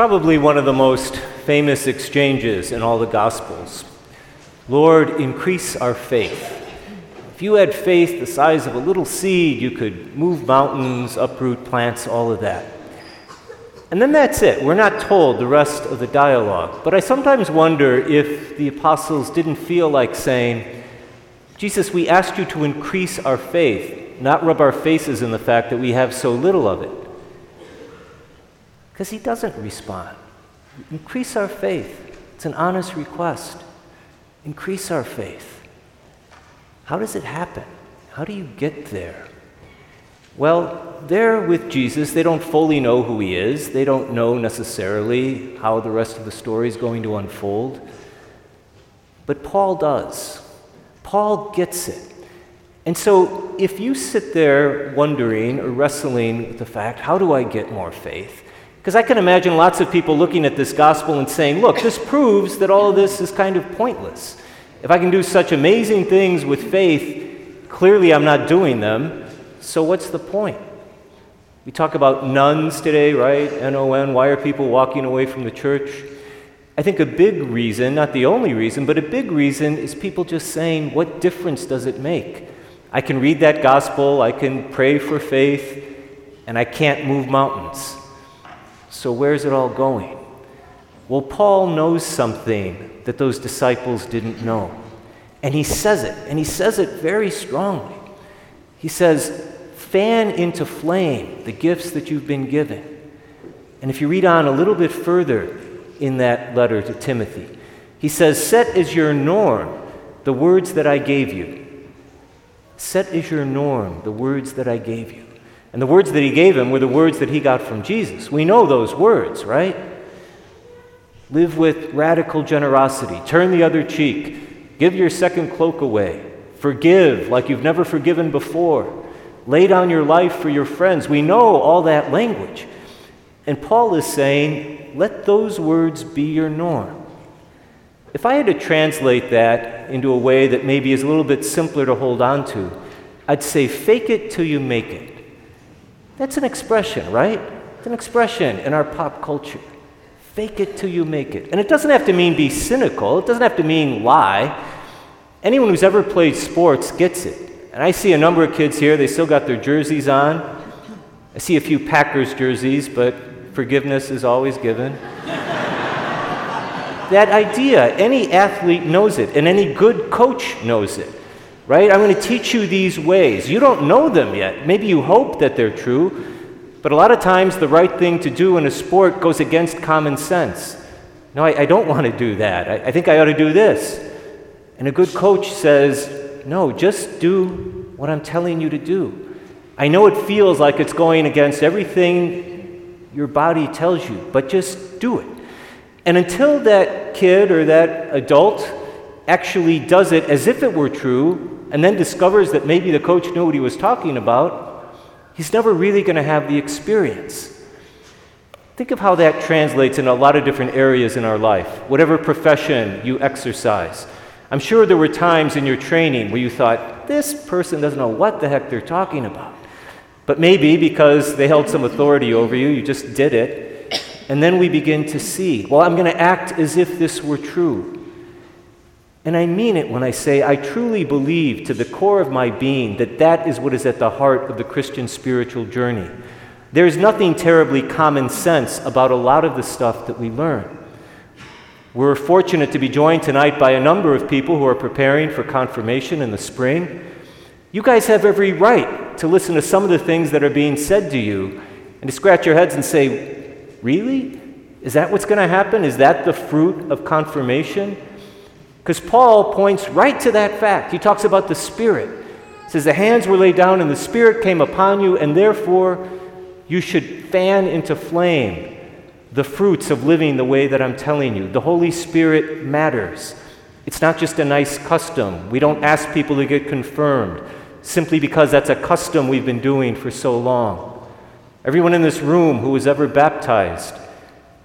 probably one of the most famous exchanges in all the Gospels. Lord, increase our faith. If you had faith the size of a little seed, you could move mountains, uproot plants, all of that. And then that's it. We're not told the rest of the dialogue. But I sometimes wonder if the apostles didn't feel like saying, Jesus, we asked you to increase our faith, not rub our faces in the fact that we have so little of it. Because he doesn't respond. Increase our faith. It's an honest request. Increase our faith. How does it happen? How do you get there? Well, they're with Jesus. They don't fully know who he is. They don't know necessarily how the rest of the story is going to unfold. But Paul does. Paul gets it. And so, if you sit there wondering or wrestling with the fact, how do I get more faith? Because I can imagine lots of people looking at this gospel and saying, look, this proves that all of this is kind of pointless. If I can do such amazing things with faith, clearly I'm not doing them. So what's the point? We talk about nones today, right? N O N. Why are people walking away from the church? I think a big reason, not the only reason, but a big reason is people just saying, what difference does it make? I can read that gospel, I can pray for faith, and I can't move mountains. So where's it all going? Well, Paul knows something that those disciples didn't know. And he says it, and he says it very strongly. He says, Fan into flame the gifts that you've been given. And if you read on a little bit further in that letter to Timothy, he says, Set as your norm the words that I gave you. Set as your norm the words that I gave you. And the words that he gave him were the words that he got from Jesus. We know those words, right? Live with radical generosity. Turn the other cheek. Give your second cloak away. Forgive like you've never forgiven before. Lay down your life for your friends. We know all that language. And Paul is saying, let those words be your norm. If I had to translate that into a way that maybe is a little bit simpler to hold on to, I'd say, fake it till you make it. That's an expression, right? It's an expression in our pop culture. Fake it till you make it. And it doesn't have to mean be cynical, it doesn't have to mean lie. Anyone who's ever played sports gets it. And I see a number of kids here, they still got their jerseys on. I see a few Packers jerseys, but forgiveness is always given. that idea, any athlete knows it, and any good coach knows it, right? I'm going to teach you these ways. You don't know them yet. Maybe you hope that they're true, but a lot of times, the right thing to do in a sport goes against common sense. No, I, I don't want to do that. I, I think I ought to do this. And a good coach says, No, just do what I'm telling you to do. I know it feels like it's going against everything your body tells you, but just do it. And until that kid or that adult actually does it as if it were true, and then discovers that maybe the coach knew what he was talking about, he's never really going to have the experience. Think of how that translates in a lot of different areas in our life, whatever profession you exercise. I'm sure there were times in your training where you thought, this person doesn't know what the heck they're talking about. But maybe because they held some authority over you, you just did it. And then we begin to see, well, I'm going to act as if this were true. And I mean it when I say I truly believe to the core of my being that that is what is at the heart of the Christian spiritual journey. There is nothing terribly common sense about a lot of the stuff that we learn. We're fortunate to be joined tonight by a number of people who are preparing for confirmation in the spring. You guys have every right to listen to some of the things that are being said to you and to scratch your heads and say, Really? Is that what's going to happen? Is that the fruit of confirmation? Because Paul points right to that fact. He talks about the Spirit. He says, The hands were laid down and the Spirit came upon you, and therefore you should fan into flame the fruits of living the way that I'm telling you. The Holy Spirit matters. It's not just a nice custom. We don't ask people to get confirmed simply because that's a custom we've been doing for so long. Everyone in this room who was ever baptized,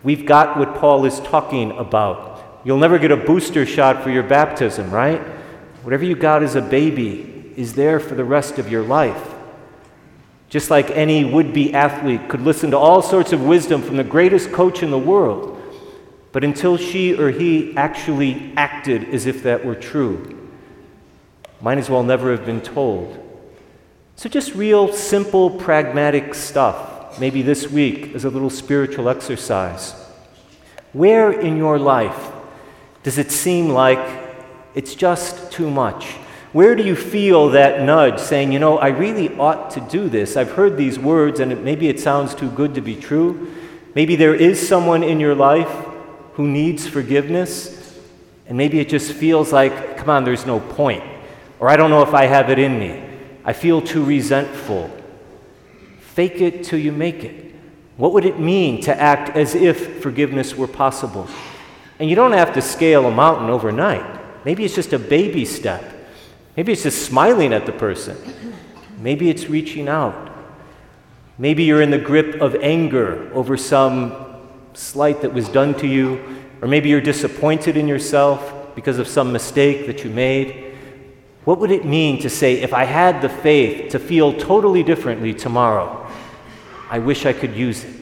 we've got what Paul is talking about. You'll never get a booster shot for your baptism, right? Whatever you got as a baby is there for the rest of your life. just like any would be athlete could listen to all sorts of wisdom from the greatest coach in the world. But until she or he actually acted as if that were true, might as well never have been told. So, just real simple, pragmatic stuff, maybe this week as a little spiritual exercise. Where in your life does it seem like it's just too much? Where do you feel that nudge saying, you know, I really ought to do this? I've heard these words and it, maybe it sounds too good to be true. Maybe there is someone in your life who needs forgiveness, and maybe it just feels like, come on, there's no point. Or I don't know if I have it in me. I feel too resentful. Fake it till you make it. What would it mean to act as if forgiveness were possible? And you don't have to scale a mountain overnight. Maybe it's just a baby step. Maybe it's just smiling at the person. Maybe it's reaching out. Maybe you're in the grip of anger over some slight that was done to you, or maybe you're disappointed in yourself because of some mistake that you made. What would it mean to say, if I had the faith to feel totally differently tomorrow, I wish I could use it?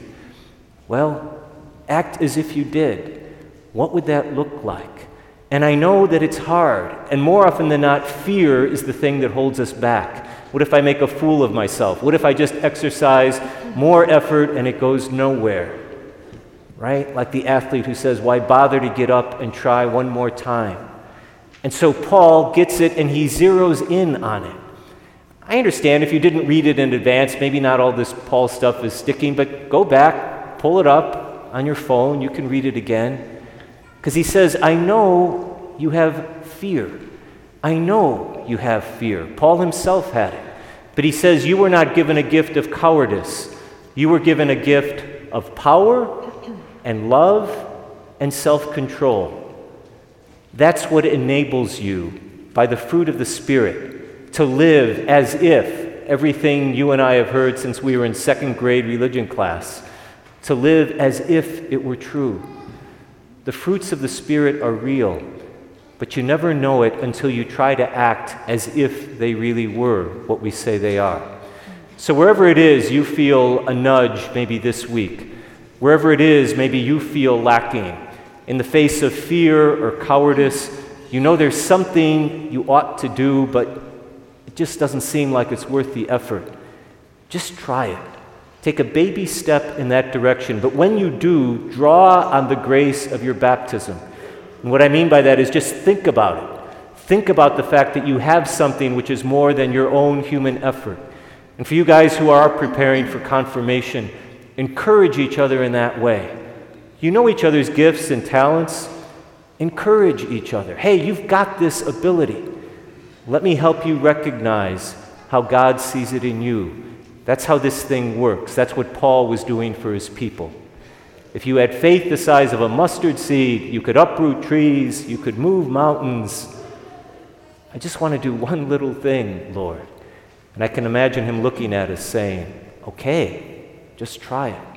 Well, act as if you did. What would that look like? And I know that it's hard, and more often than not, fear is the thing that holds us back. What if I make a fool of myself? What if I just exercise more effort and it goes nowhere? Right? Like the athlete who says, Why bother to get up and try one more time? And so Paul gets it and he zeroes in on it. I understand if you didn't read it in advance, maybe not all this Paul stuff is sticking, but go back, pull it up on your phone, you can read it again. Because he says, I know you have fear. I know you have fear. Paul himself had it. But he says, You were not given a gift of cowardice, you were given a gift of power and love and self control. That's what enables you, by the fruit of the Spirit, to live as if everything you and I have heard since we were in second grade religion class, to live as if it were true. The fruits of the Spirit are real, but you never know it until you try to act as if they really were what we say they are. So, wherever it is you feel a nudge, maybe this week, wherever it is maybe you feel lacking, in the face of fear or cowardice, you know there's something you ought to do, but it just doesn't seem like it's worth the effort. Just try it. Take a baby step in that direction. But when you do, draw on the grace of your baptism. And what I mean by that is just think about it. Think about the fact that you have something which is more than your own human effort. And for you guys who are preparing for confirmation, encourage each other in that way. You know each other's gifts and talents. Encourage each other. Hey, you've got this ability. Let me help you recognize how God sees it in you that's how this thing works. That's what Paul was doing for his people. If you had faith the size of a mustard seed, you could uproot trees, you could move mountains. I just want to do one little thing, Lord. And I can imagine him looking at us saying, Okay, just try it.